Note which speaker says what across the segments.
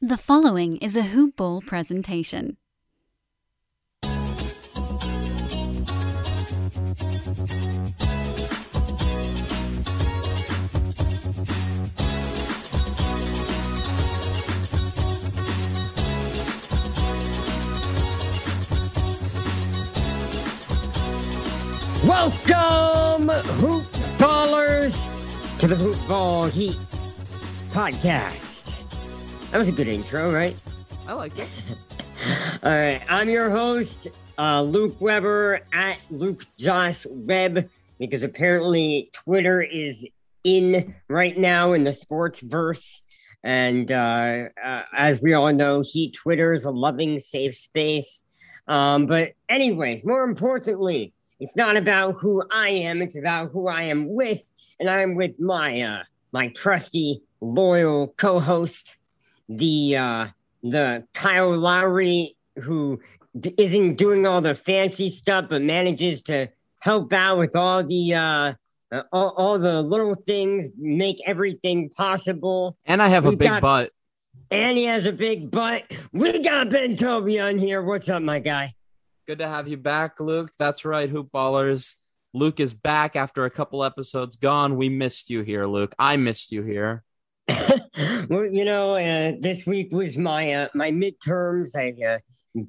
Speaker 1: The following is a Hoop Ball presentation.
Speaker 2: Welcome, Hoop Ballers, to the Hoop Ball Heat podcast. That was a good intro, right?
Speaker 3: I like it.
Speaker 2: All right, I'm your host, uh, Luke Weber at Luke Josh Webb, because apparently Twitter is in right now in the sports verse. And uh, uh, as we all know, he Twitter is a loving, safe space. Um, but, anyways, more importantly, it's not about who I am, it's about who I am with. And I'm with my uh, my trusty, loyal co-host, the uh, the Kyle Lowry, who d- isn't doing all the fancy stuff, but manages to help out with all the uh, uh, all, all the little things, make everything possible.
Speaker 3: And I have a big
Speaker 2: got-
Speaker 3: butt.
Speaker 2: And he has a big butt. We got Ben Toby on here. What's up, my guy?
Speaker 3: Good to have you back, Luke. That's right, Hoop Ballers. Luke is back after a couple episodes gone. We missed you here, Luke. I missed you here.
Speaker 2: well, you know, uh, this week was my uh, my midterms. I uh,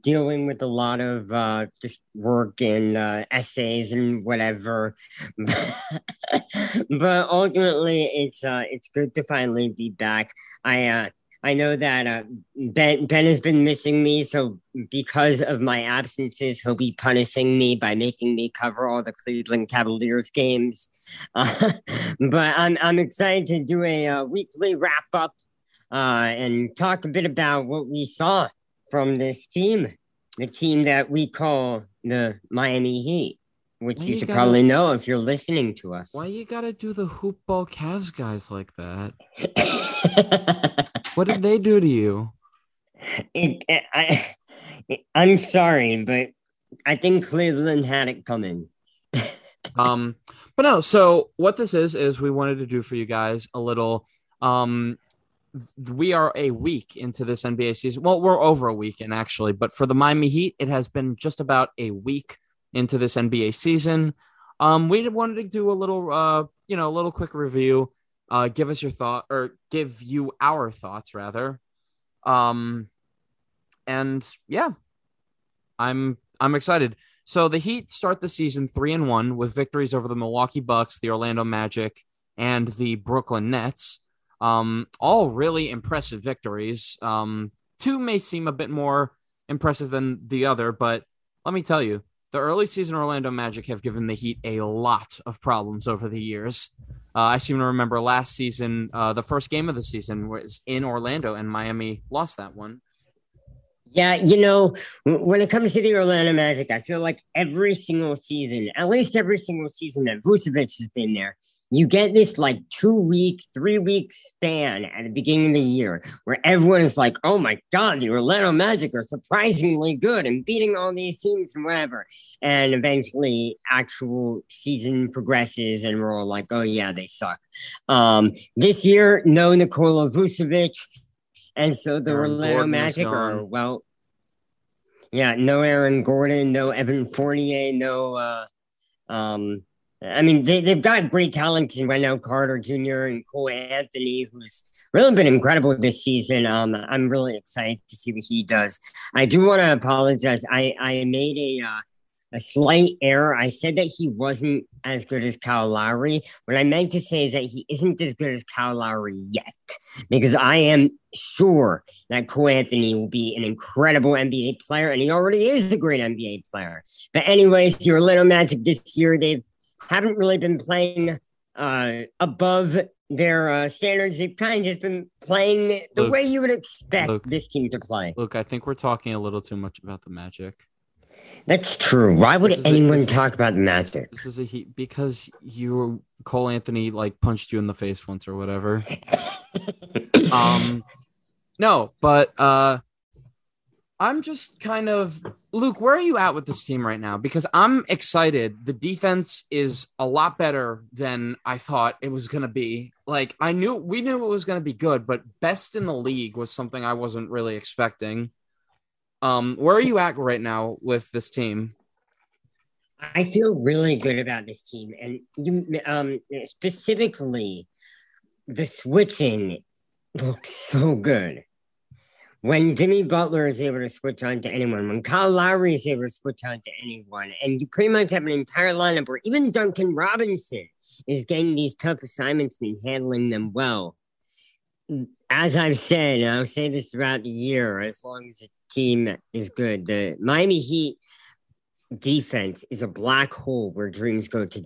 Speaker 2: dealing with a lot of uh, just work and uh, essays and whatever. but ultimately, it's uh, it's good to finally be back. I uh, I know that uh, Ben Ben has been missing me, so because of my absences, he'll be punishing me by making me cover all the Cleveland Cavaliers games. Uh, but I'm I'm excited to do a uh, weekly wrap up uh, and talk a bit about what we saw from this team, the team that we call the Miami Heat, which you
Speaker 3: you
Speaker 2: should
Speaker 3: gotta-
Speaker 2: probably know if you're listening to us.
Speaker 3: Why you gotta do the hoop ball Cavs guys like that? What did they do to you?
Speaker 2: it, I, I'm sorry, but I think Cleveland had it coming.
Speaker 3: Um, but no, so what this is is we wanted to do for you guys a little um we are a week into this NBA season. Well, we're over a week in actually, but for the Miami Heat, it has been just about a week into this NBA season. Um, we wanted to do a little, uh, you know, a little quick review. Uh, give us your thought, or give you our thoughts rather. Um, and yeah, I'm I'm excited. So the Heat start the season three and one with victories over the Milwaukee Bucks, the Orlando Magic, and the Brooklyn Nets. Um, all really impressive victories. Um, two may seem a bit more impressive than the other, but let me tell you, the early season Orlando Magic have given the Heat a lot of problems over the years. Uh, I seem to remember last season, uh, the first game of the season was in Orlando, and Miami lost that one.
Speaker 2: Yeah, you know, when it comes to the Orlando Magic, I feel like every single season, at least every single season that Vucevic has been there, you get this like two week, three week span at the beginning of the year where everyone is like, oh my God, the Orlando Magic are surprisingly good and beating all these teams and whatever. And eventually, actual season progresses and we're all like, oh yeah, they suck. Um, this year, no Nikola Vucevic. And so the
Speaker 3: Aaron
Speaker 2: Orlando
Speaker 3: Gordon
Speaker 2: Magic are, well, yeah, no Aaron Gordon, no Evan Fournier, no, uh, um, I mean, they, they've got great talent in Wendell Carter Jr. and Cole Anthony, who's really been incredible this season. Um, I'm really excited to see what he does. I do want to apologize. I, I made a, uh, a slight error. I said that he wasn't as good as Kyle Lowry. What I meant to say is that he isn't as good as Kyle Lowry yet, because I am sure that Cole Anthony will be an incredible NBA player, and he already is a great NBA player. But anyways, your little Magic this year, they haven't really been playing uh, above their uh, standards. They've kind of just been playing the way you would expect
Speaker 3: Luke.
Speaker 2: this team to play.
Speaker 3: Look, I think we're talking a little too much about the Magic.
Speaker 2: That's true. Why would
Speaker 3: This is a-
Speaker 2: anyone talk about Magic?
Speaker 3: This is a heat because you Cole Anthony like punched you in the face once or whatever. Um no, but uh I'm just kind of Luke, where are you at with this team right now? Because I'm excited. The defense is a lot better than I thought it was going to be. like I knew we knew it was going to be good, but best in the league was something I wasn't really expecting. Um, where are you at right now with this team?
Speaker 2: I feel really good about this team, and you um specifically the switching looks so good. When Jimmy Butler is able to switch on to anyone, when Kyle Lowry is able to switch on to anyone, and you pretty much have an entire lineup where even Duncan Robinson is getting these tough assignments and handling them well. As I've said, and I'll say this throughout the year, as long as team is good, the Miami Heat defense is a black hole where dreams go to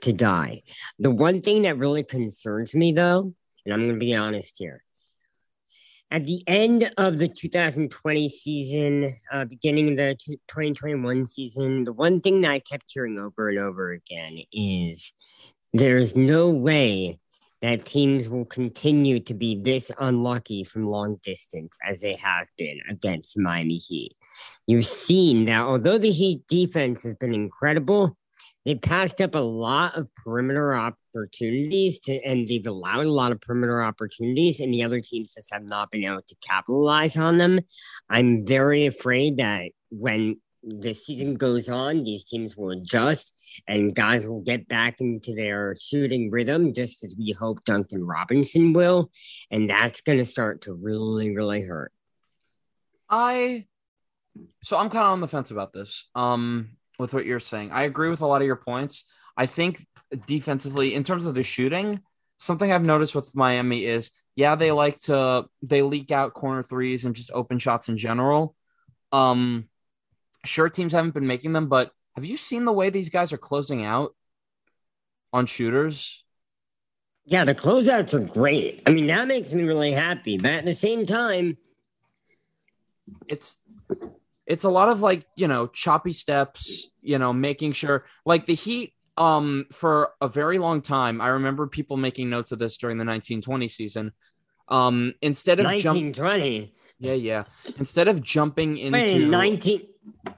Speaker 2: to die. The one thing that really concerns me, though, and I'm going to be honest here, at the end of the 2020 season, uh, beginning of the 2021 season, the one thing that I kept hearing over and over again is there's no way that teams will continue to be this unlucky from long distance as they have been against Miami Heat. You've seen that although the Heat defense has been incredible, they passed up a lot of perimeter opportunities to, and they've allowed a lot of perimeter opportunities, and the other teams just have not been able to capitalize on them. I'm very afraid that when the season goes on, these teams will adjust and guys will get back into their shooting rhythm, just as we hope Duncan Robinson will. And that's going to start to really, really hurt.
Speaker 3: I, so I'm kind of on the fence about this. Um, with what you're saying, I agree with a lot of your points. I think defensively, in terms of the shooting, something I've noticed with Miami is, yeah, they like to they leak out corner threes and just open shots in general. Um, Sure, teams haven't been making them, but have you seen the way these guys are closing out on shooters?
Speaker 2: Yeah, the closeouts are great. I mean, that makes me really happy. But at the same time,
Speaker 3: it's it's a lot of like you know choppy steps. You know, making sure like the Heat. Um, for a very long time, I remember people making notes of this during the 1920 season. Um, instead of
Speaker 2: 1920.
Speaker 3: Jump- yeah, yeah. Instead of jumping into
Speaker 2: Wait, 19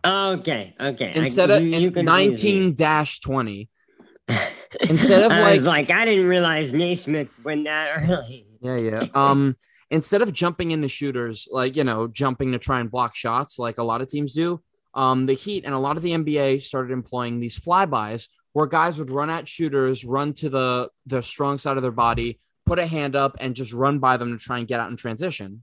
Speaker 2: Okay, okay.
Speaker 3: Instead I, of you, you 19 dash 20. Instead of like
Speaker 2: like I didn't realize Naismith went that early.
Speaker 3: Yeah, yeah. Um instead of jumping into shooters, like you know, jumping to try and block shots like a lot of teams do, um, the Heat and a lot of the NBA started employing these flybys where guys would run at shooters, run to the the strong side of their body, put a hand up, and just run by them to try and get out in transition.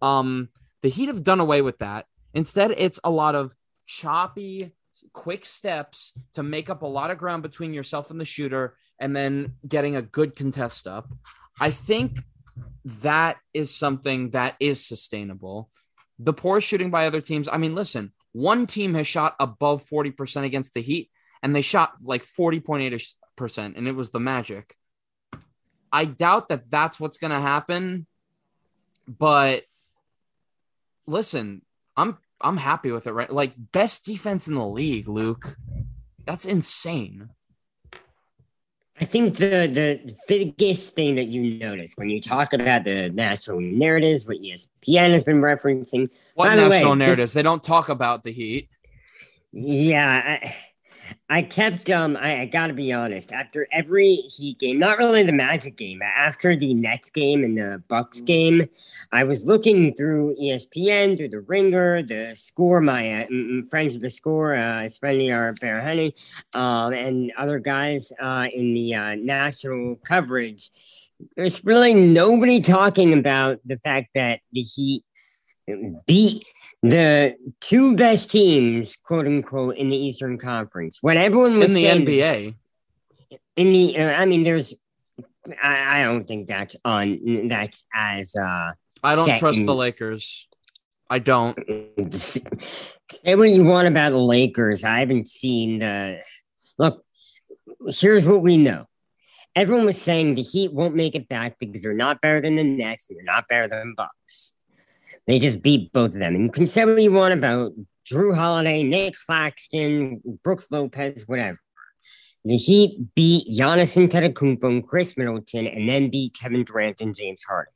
Speaker 3: Um, the Heat have done away with that. Instead, it's a lot of choppy, quick steps to make up a lot of ground between yourself and the shooter, and then getting a good contest up. I think that is something that is sustainable. The poor shooting by other teams. I mean, listen, one team has shot above 40% against the Heat, and they shot like 40.8%, and it was the Magic. I doubt that that's what's going to happen, but listen, I'm I'm happy with it, right? Like best defense in the league, Luke. That's insane.
Speaker 2: I think the the biggest thing that you notice when you talk about the national narratives, what ESPN has been referencing.
Speaker 3: What national way, narratives? Just, they don't talk about the Heat.
Speaker 2: Yeah, I, I kept um I, I, gotta be honest, after every Heat game, not really the Magic game, but after the Nets game and the Bucks mm. game, I was looking through ESPN, through the Ringer, the score, my uh, friends of the score, uh, especially our Bear Honey, um, and other guys uh, in the uh, national coverage. There's really nobody talking about the fact that the Heat beat the two best teams, quote unquote, in the Eastern Conference. When everyone was
Speaker 3: in the NBA,
Speaker 2: in the, uh, I mean, there's, I, I, don't think that's on. That's as. uh
Speaker 3: I don't trust in, the Lakers. I don't.
Speaker 2: Say what you want about the Lakers. I haven't seen the. Look, here's what we know. Everyone was saying the Heat won't make it back because they're not better than the Nets and they're not better than Bucks. They just beat both of them. And you can say what you want about Jrue Holiday, Nick Claxton, Brooks Lopez, whatever. The Heat beat Giannis Antetokounmpo and Khris Middleton, and then beat Kevin Durant and James Harden.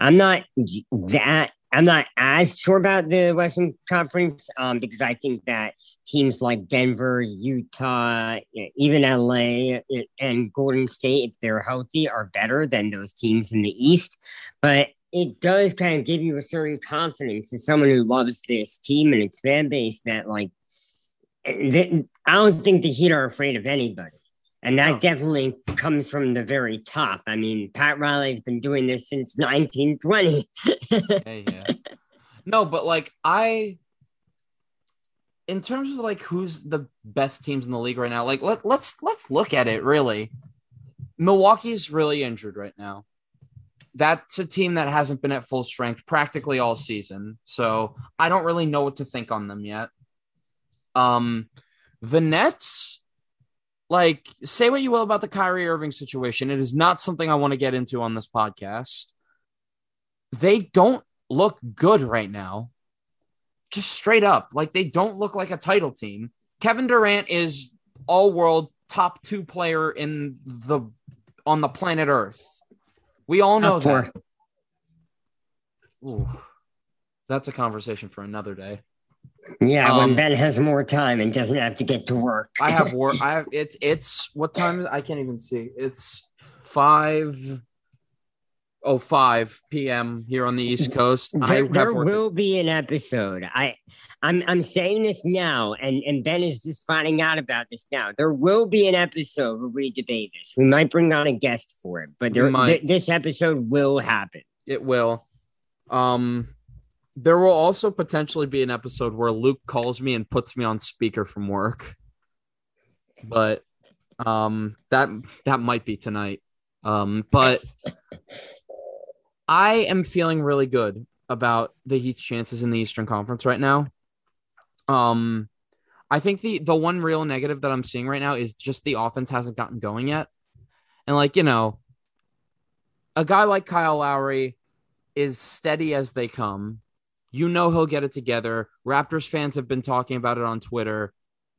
Speaker 2: I'm not that I'm not as sure about the Western Conference um, because I think that teams like Denver, Utah, even LA and Golden State, if they're healthy, are better than those teams in the East. But it does kind of give you a certain confidence as someone who loves this team and its fan base that, like, eh, I don't think the Heat are afraid of anybody. And that oh. definitely comes from the very top. I mean, Pat Riley's been doing this since 1920. yeah,
Speaker 3: yeah. No, but like I in terms of like who's the best teams in the league right now, like let, let's let's look at it really. Milwaukee's really injured right now. That's a team that hasn't been at full strength practically all season. So I don't really know what to think on them yet. Um the Nets like say what you will about the Kyrie Irving situation. It is not something I want to get into on this podcast. They don't look good right now. Just straight up. Like they don't look like a title team. Kevin Durant is all world top two player in the on the planet Earth. We all know that. Ooh, that's a conversation for another day.
Speaker 2: Yeah, um, when Ben has more time and doesn't have to get to work.
Speaker 3: I have work. I have it's it's what time? I can't even see. It's five oh five p.m. here on the East Coast.
Speaker 2: There, there will be an episode. I I'm I'm saying this now, and and Ben is just finding out about this now. There will be an episode where we debate this. We might bring on a guest for it, but there, th- this episode will happen.
Speaker 3: It will. Um there will also potentially be an episode where Luke calls me and puts me on speaker from work. But um that that might be tonight. Um but I am feeling really good about the Heat's chances in the Eastern Conference right now. Um I think the the one real negative that I'm seeing right now is just the offense hasn't gotten going yet. And like, you know, a guy like Kyle Lowry is steady as they come. You know he'll get it together. Raptors fans have been talking about it on Twitter.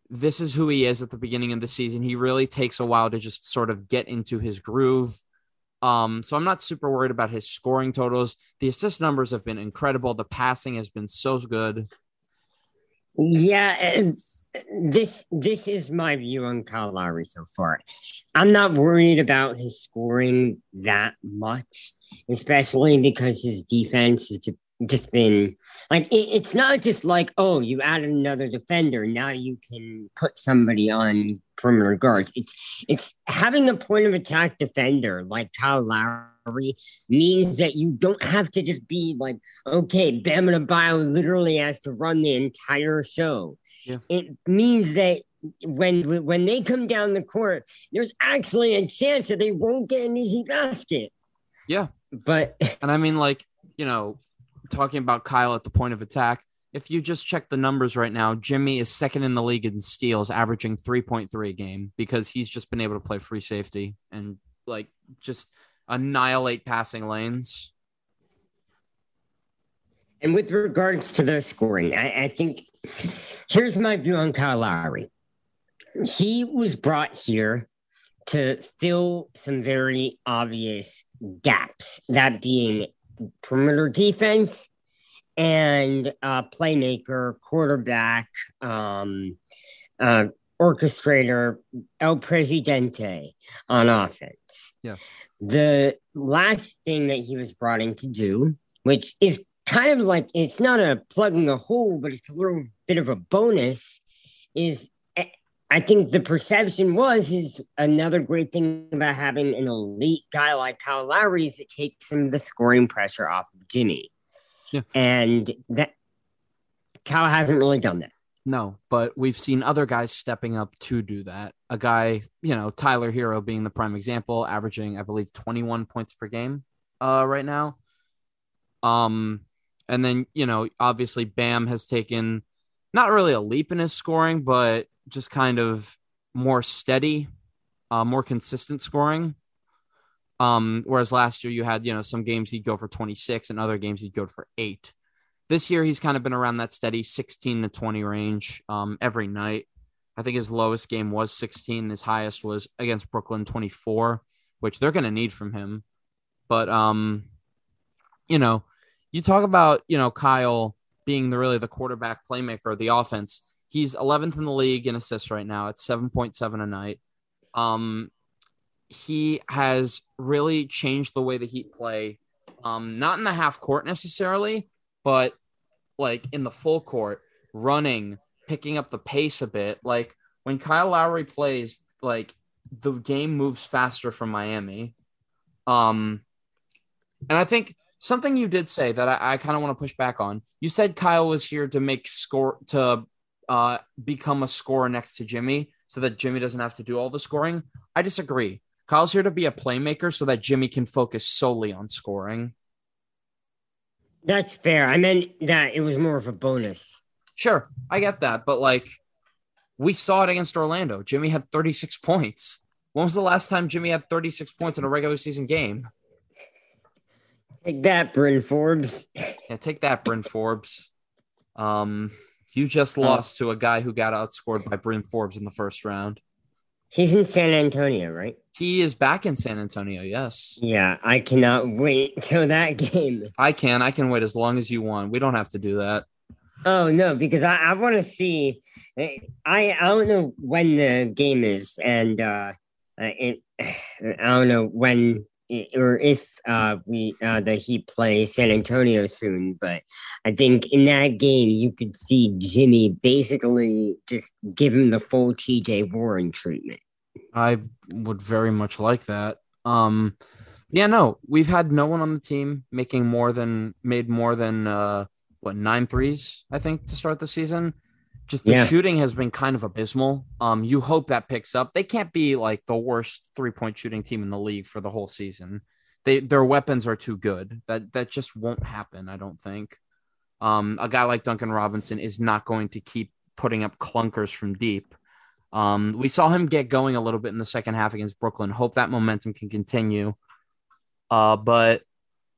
Speaker 3: This is who he is at the beginning of the season. He really takes a while to just sort of get into his groove. Um, so I'm not super worried about his scoring totals. The assist numbers have been incredible. The passing has been so good.
Speaker 2: Yeah, this this is my view on Kyle Lowry so far. I'm not worried about his scoring that much, especially because his defense is just been like it, it's not just like oh you added another defender now you can put somebody on perimeter guards. It's it's having a point of attack defender like Kyle Lowry means that you don't have to just be like okay Bam Adebayo literally has to run the entire show. Yeah. it means that when when they come down the court there's actually a chance that they won't get an easy basket.
Speaker 3: Yeah.
Speaker 2: But
Speaker 3: and I mean like you know talking about Kyle at the point of attack, if you just check the numbers right now, Jimmy is second in the league in steals, averaging 3.3 a game because he's just been able to play free safety and like just annihilate passing lanes.
Speaker 2: And with regards to the scoring, I, I think here's my view on Kyle Lowry. He was brought here to fill some very obvious gaps, that being perimeter defense and uh, playmaker, quarterback, um, uh, orchestrator, El Presidente on offense.
Speaker 3: Yeah.
Speaker 2: The last thing that he was brought in to do, which is kind of like it's not a plugging a hole, but it's a little bit of a bonus, is I think the perception was is another great thing about having an elite guy like Kyle Lowry is it takes some of the scoring pressure off of Jimmy. Yeah. And that Kyle hasn't really done that.
Speaker 3: No, but we've seen other guys stepping up to do that. A guy, you know, Tyler Herro being the prime example, averaging, I believe, 21 points per game uh, right now. Um, and then, you know, obviously Bam has taken not really a leap in his scoring, but just kind of more steady, uh, more consistent scoring. Um, whereas last year you had, you know, some games he'd go for 26 and other games he'd go for eight. This year he's kind of been around that steady 16 to 20 range um, every night. I think his lowest game was 16. His highest was against Brooklyn 24, which they're going to need from him. But, um, you know, you talk about you know Kyle being the really the quarterback playmaker of the offense. He's 11th in the league in assists right now at 7.7 a night. Um, he has really changed the way the Heat play. Um, not in the half court necessarily, but like in the full court, running, picking up the pace a bit. Like when Kyle Lowry plays, like the game moves faster from Miami. Um, and I think something you did say that I, I kind of want to push back on. You said Kyle was here to make score to uh, become a scorer next to Jimmy so that Jimmy doesn't have to do all the scoring. I disagree. Kyle's here to be a playmaker so that Jimmy can focus solely on scoring.
Speaker 2: That's fair. I meant that it was more of a bonus.
Speaker 3: Sure, I get that, but like we saw it against Orlando. Jimmy had 36 points. When was the last time Jimmy had 36 points in a regular season game?
Speaker 2: Take that, Bryn Forbes.
Speaker 3: Yeah, take that, Bryn Forbes. Um, you just lost to a guy who got outscored by Bryn Forbes in the first round.
Speaker 2: He's in San Antonio, right?
Speaker 3: He is back in San Antonio. Yes,
Speaker 2: Yeah, I cannot wait till that game.
Speaker 3: I can. I can wait as long as you want. We don't have to do that.
Speaker 2: Oh no, because I, I want to see. I I don't know when the game is, and uh, uh, it, I don't know when or if uh, we uh, the Heat play San Antonio soon. But I think in that game you could see Jimmy basically just give him the full T.J. Warren treatment.
Speaker 3: I would very much like that. Um, yeah, no, we've had no one on the team making more than made more than uh, what nine threes, I think, to start the season. Just the
Speaker 2: Yeah.
Speaker 3: shooting has been kind of abysmal. Um, you hope that picks up. They can't be like the worst three point shooting team in the league for the whole season. They their weapons are too good. That that just won't happen. I don't think. Um, a guy like Duncan Robinson is not going to keep putting up clunkers from deep. Um, we saw him get going a little bit in the second half against Brooklyn. Hope that momentum can continue. Uh, but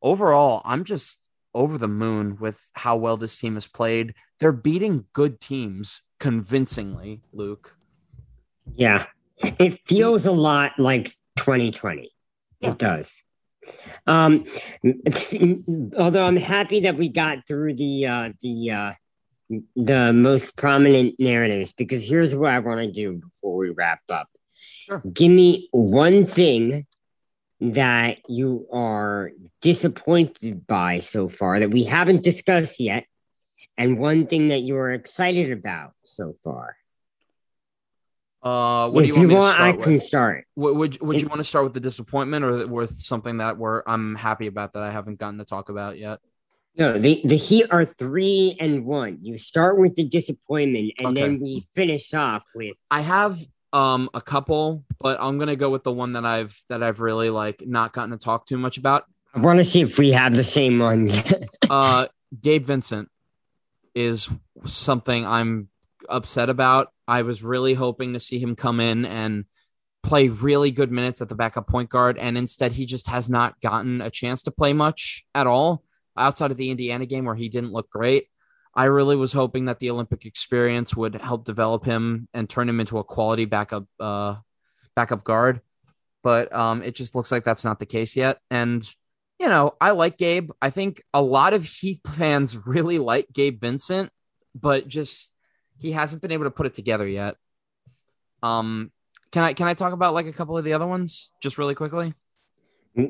Speaker 3: overall, I'm just over the moon with how well this team has played. They're beating good teams convincingly, Luke.
Speaker 2: Yeah, it feels a lot like 2020. It does. Um, although I'm happy that we got through the uh, the uh, the most prominent narratives, because here's what I want to do before we wrap up.
Speaker 3: Sure.
Speaker 2: Give me one thing that you are disappointed by so far that we haven't discussed yet, and one thing that you are excited about so far.
Speaker 3: Uh, what do
Speaker 2: if
Speaker 3: you want me
Speaker 2: want, I
Speaker 3: start
Speaker 2: can
Speaker 3: with?
Speaker 2: start.
Speaker 3: Would, would, would you want to start with the disappointment or with something that we're I'm happy about that I haven't gotten to talk about yet?
Speaker 2: No, the, the Heat are three and one. You start with the disappointment, and
Speaker 3: Okay.
Speaker 2: then we finish off with
Speaker 3: I have um a couple, but I'm gonna go with the one that I've that I've really like not gotten to talk too much about.
Speaker 2: I want to see if we have the same ones.
Speaker 3: Uh, Gabe Vincent is something I'm upset about. I was really hoping to see him come in and play really good minutes at the backup point guard, and instead he just has not gotten a chance to play much at all outside of the Indiana game where he didn't look great. I really was hoping that the Olympic experience would help develop him and turn him into a quality backup uh, backup guard, but um, it just looks like that's not the case yet. And you know, I like Gabe. I think a lot of Heat fans really like Gabe Vincent, but just he hasn't been able to put it together yet. Um, can I can I talk about like a couple of the other ones just really quickly?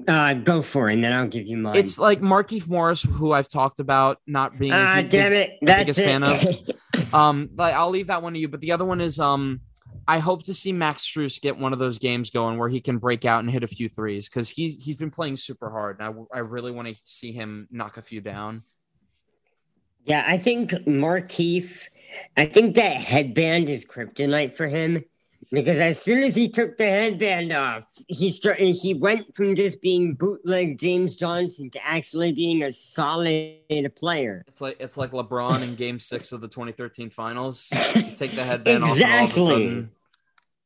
Speaker 2: Uh, go for it, and then I'll give you mine.
Speaker 3: It's like Markieff Morris, who I've talked about not being. a
Speaker 2: ah,
Speaker 3: Heat
Speaker 2: damn it, that's
Speaker 3: biggest
Speaker 2: it.
Speaker 3: fan of. Um, like I'll leave that one to you, but the other one is um, I hope to see Max Strus get one of those games going where he can break out and hit a few threes because he's he's been playing super hard, and I I really want to see him knock a few down.
Speaker 2: yeah, I think Markieff. I think that headband is kryptonite for him because as soon as he took the headband off, he started. He went from just being bootleg James Johnson to actually being a solid player.
Speaker 3: It's like it's like LeBron in Game Six of the 2013 Finals. You take the headband off, and all of a
Speaker 2: Exactly.
Speaker 3: sudden,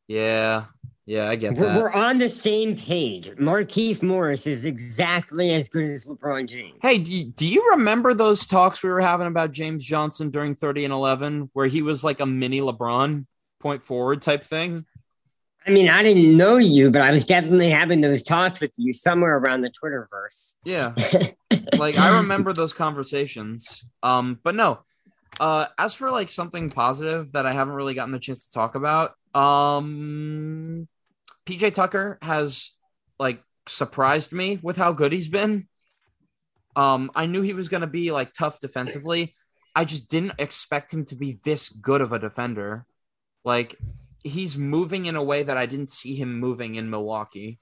Speaker 3: yeah, yeah, I get
Speaker 2: We're,
Speaker 3: that.
Speaker 2: we're on the same page. Markieff Morris is exactly as good as LeBron James.
Speaker 3: Hey, do you, do you remember those talks we were having about James Johnson during 30 and 11, where he was like a mini LeBron point forward type thing?
Speaker 2: I mean, I didn't know you, but I was definitely having those talks with you somewhere around the Twitterverse.
Speaker 3: Yeah. like I remember those conversations. Um, but no. Uh, as for like something positive that I haven't really gotten the chance to talk about, um, PJ Tucker has like surprised me with how good he's been. Um, I knew he was going to be like tough defensively. I just didn't expect him to be this good of a defender. Like he's moving in a way that I didn't see him moving in Milwaukee.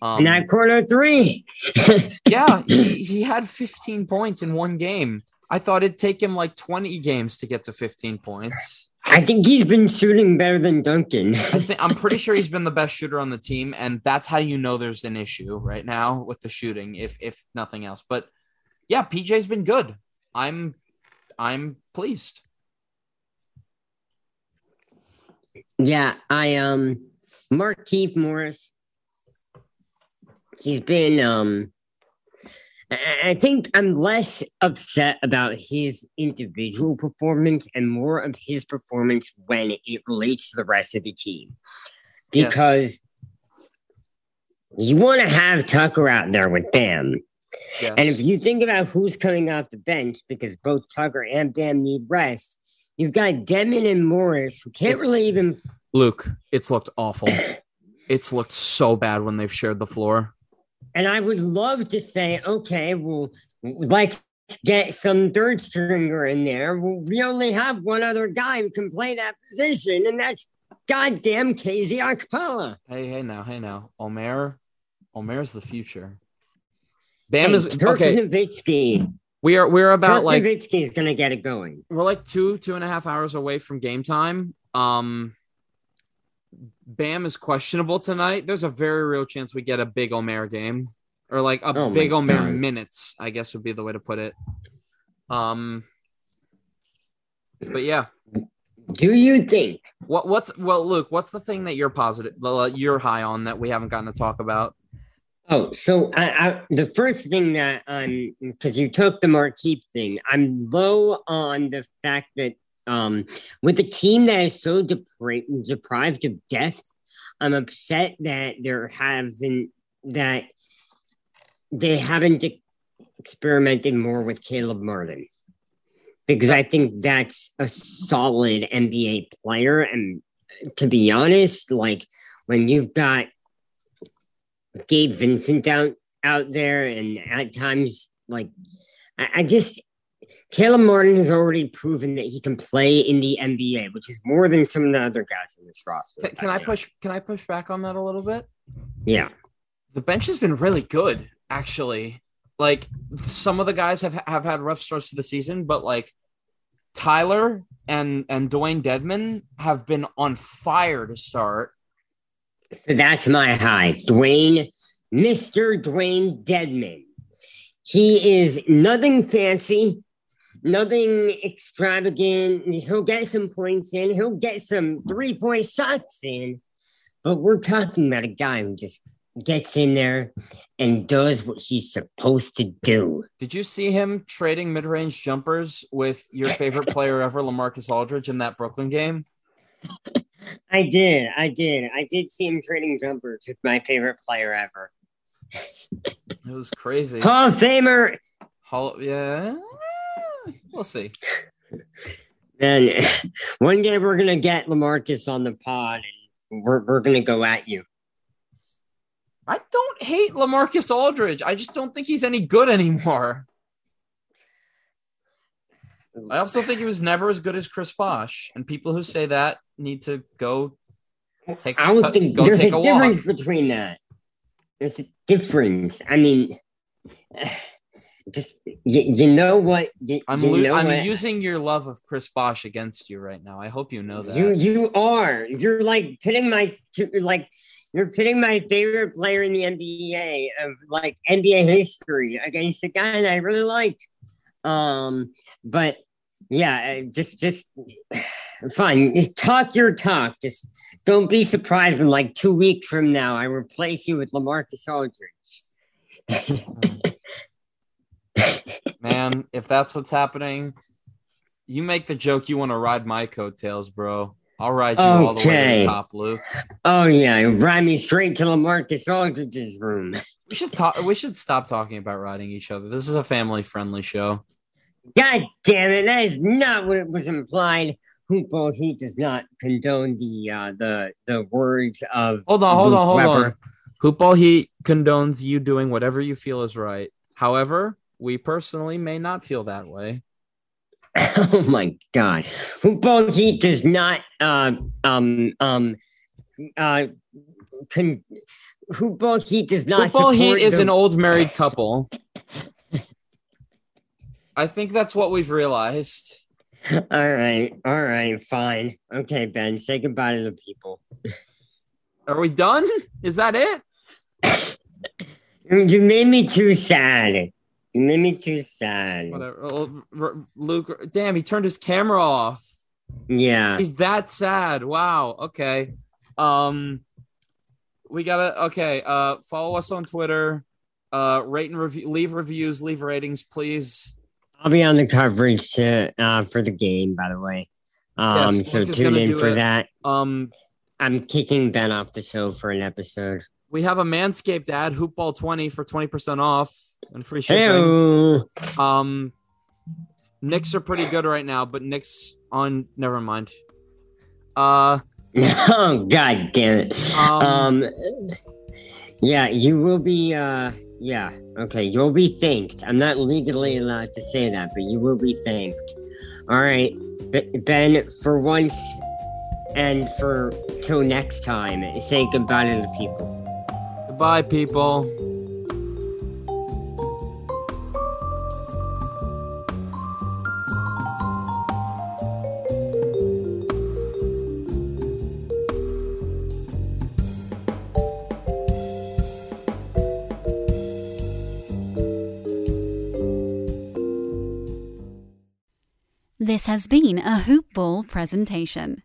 Speaker 2: Um, that corner three.
Speaker 3: yeah, he, he had 15 points in one game. I thought it'd take him like 20 games to get to 15 points.
Speaker 2: I think he's been shooting better than Duncan.
Speaker 3: I think I'm pretty sure he's been the best shooter on the team, and that's how you know there's an issue right now with the shooting, if if nothing else. But yeah, PJ's been good. I'm I'm pleased.
Speaker 2: Yeah, I um Markieff Morris. He's been um I think I'm less upset about his individual performance and more of his performance when it relates to the rest of the team. Because yes. you want to have Tucker out there with Bam. Yes. And if you think about who's coming off the bench, because both Tucker and Bam need rest, you've got Dedmon and Morris who can't it's, really even.
Speaker 3: Luke, it's looked awful. it's looked so bad when they've shared the floor.
Speaker 2: And I would love to say, okay, well, let's get some third stringer in there. Well, we only have one other guy who can play that position, and that's goddamn KZ Okpala.
Speaker 3: Hey, hey now, hey now. Omer, Omer's the future. Bam hey, is okay.
Speaker 2: Nowitzki.
Speaker 3: We are we're about Dirk like
Speaker 2: is gonna get it going.
Speaker 3: We're like two, two and a half hours away from game time. Um Bam is questionable tonight, there's a very real chance we get a big Omer game or like a oh big Omer God. minutes, I guess would be the way to put it. Um, but yeah.
Speaker 2: Do you think
Speaker 3: what what's well, Luke? What's the thing that you're positive, you're high on that we haven't gotten to talk about?
Speaker 2: Oh, so I, I, the first thing that I'm because you took the Markieff thing, I'm low on the fact that um, with a team that is so depri- deprived of depth, I'm upset that there haven't that they haven't experimented more with Caleb Martin because I think that's a solid NBA player. And to be honest, like when you've got Gabe Vincent out out there, and at times, like I, I just Caleb Martin has already proven that he can play in the NBA, which is more than some of the other guys in this roster.
Speaker 3: Can, can I push? Can I push back on that a little bit?
Speaker 2: Yeah,
Speaker 3: the bench has been really good, actually. Like some of the guys have have had rough starts to the season, but like Tyler and and Dewayne Dedmon have been on fire to start.
Speaker 2: So that's my high, Dewayne, Mister Dewayne Dedmon. He is nothing fancy nothing extravagant. He'll get some points in, he'll get some three point shots in. But we're talking about a guy who just gets in there and does what he's supposed to do.
Speaker 3: Did you see him trading mid range jumpers with your favorite player ever, LaMarcus Aldridge, in that Brooklyn game?
Speaker 2: I did. I did. I did see him trading jumpers with my favorite player ever.
Speaker 3: it was crazy.
Speaker 2: Hall of Famer.
Speaker 3: Hall, yeah we'll see.
Speaker 2: And one day we're gonna get LaMarcus on the pod, and we're we're gonna go at you.
Speaker 3: I don't hate LaMarcus Aldridge. I just don't think he's any good anymore. I also think he was never as good as Chris Bosh, and people who say that need to go
Speaker 2: take. I t- think there's a, a difference between that. There's a difference. I mean just you, you know what you,
Speaker 3: I'm
Speaker 2: you know
Speaker 3: I'm
Speaker 2: what?
Speaker 3: using your love of Chris Bosh against you right now. I hope you know that.
Speaker 2: You you are. You're like pitting my like you're pitting my favorite player in the NBA of like NBA history against a guy that I really like. Um, but yeah, just just fine. Just talk your talk. Just don't be surprised when like two weeks from now I replace you with LaMarcus Aldridge.
Speaker 3: Man, if that's what's happening, you make the joke you want to ride my coattails, bro. I'll ride you all the way to the top, Luke.
Speaker 2: Oh yeah, you ride me straight to LaMarcus Aldridge's room.
Speaker 3: We should talk. We should stop talking about riding each other. This is a family-friendly show.
Speaker 2: God damn it, that is not what it was implied. Hoopo, he does not condone the uh the the words of
Speaker 3: Hold on, hold
Speaker 2: Luke
Speaker 3: on, hold
Speaker 2: Weber.
Speaker 3: on. Hoopball Heat condones you doing whatever you feel is right. However, we personally may not feel that way.
Speaker 2: Oh my god. Hoopo, he does not uh um um uh con- Hoopo, he does not
Speaker 3: Hoopball Heat is
Speaker 2: the-
Speaker 3: an old married couple. I think that's what we've realized.
Speaker 2: All right, all right, fine. Okay, Ben, say goodbye to the people.
Speaker 3: Are we done? Is that it?
Speaker 2: You made me too sad. You made me too sad.
Speaker 3: Whatever. Well, R- R- Luke, damn, he turned his camera off.
Speaker 2: Yeah.
Speaker 3: He's that sad. Wow. Okay. Um, we gotta. Okay. Uh, follow us on Twitter. Uh, rate and review. Leave reviews. Leave ratings, please.
Speaker 2: I'll be on the coverage to, uh, for the game, by the way. Um,
Speaker 3: Yes,
Speaker 2: so tune in for
Speaker 3: it.
Speaker 2: that.
Speaker 3: Um,
Speaker 2: I'm kicking Ben off the show for an episode.
Speaker 3: we have a Manscaped ad, Hoopball twenty for twenty percent off and free shipping.
Speaker 2: Hello.
Speaker 3: Um, Knicks are pretty good right now, but Knicks on. Never mind. Uh,
Speaker 2: oh God damn it.
Speaker 3: um,
Speaker 2: Um, yeah, you will be. Uh, yeah, okay, you'll be thanked. I'm not legally allowed to say that, but you will be thanked. All right, B- Ben, for once and for till next time, say goodbye to the people.
Speaker 3: goodbye, people.
Speaker 1: Has been a Hoop Ball presentation.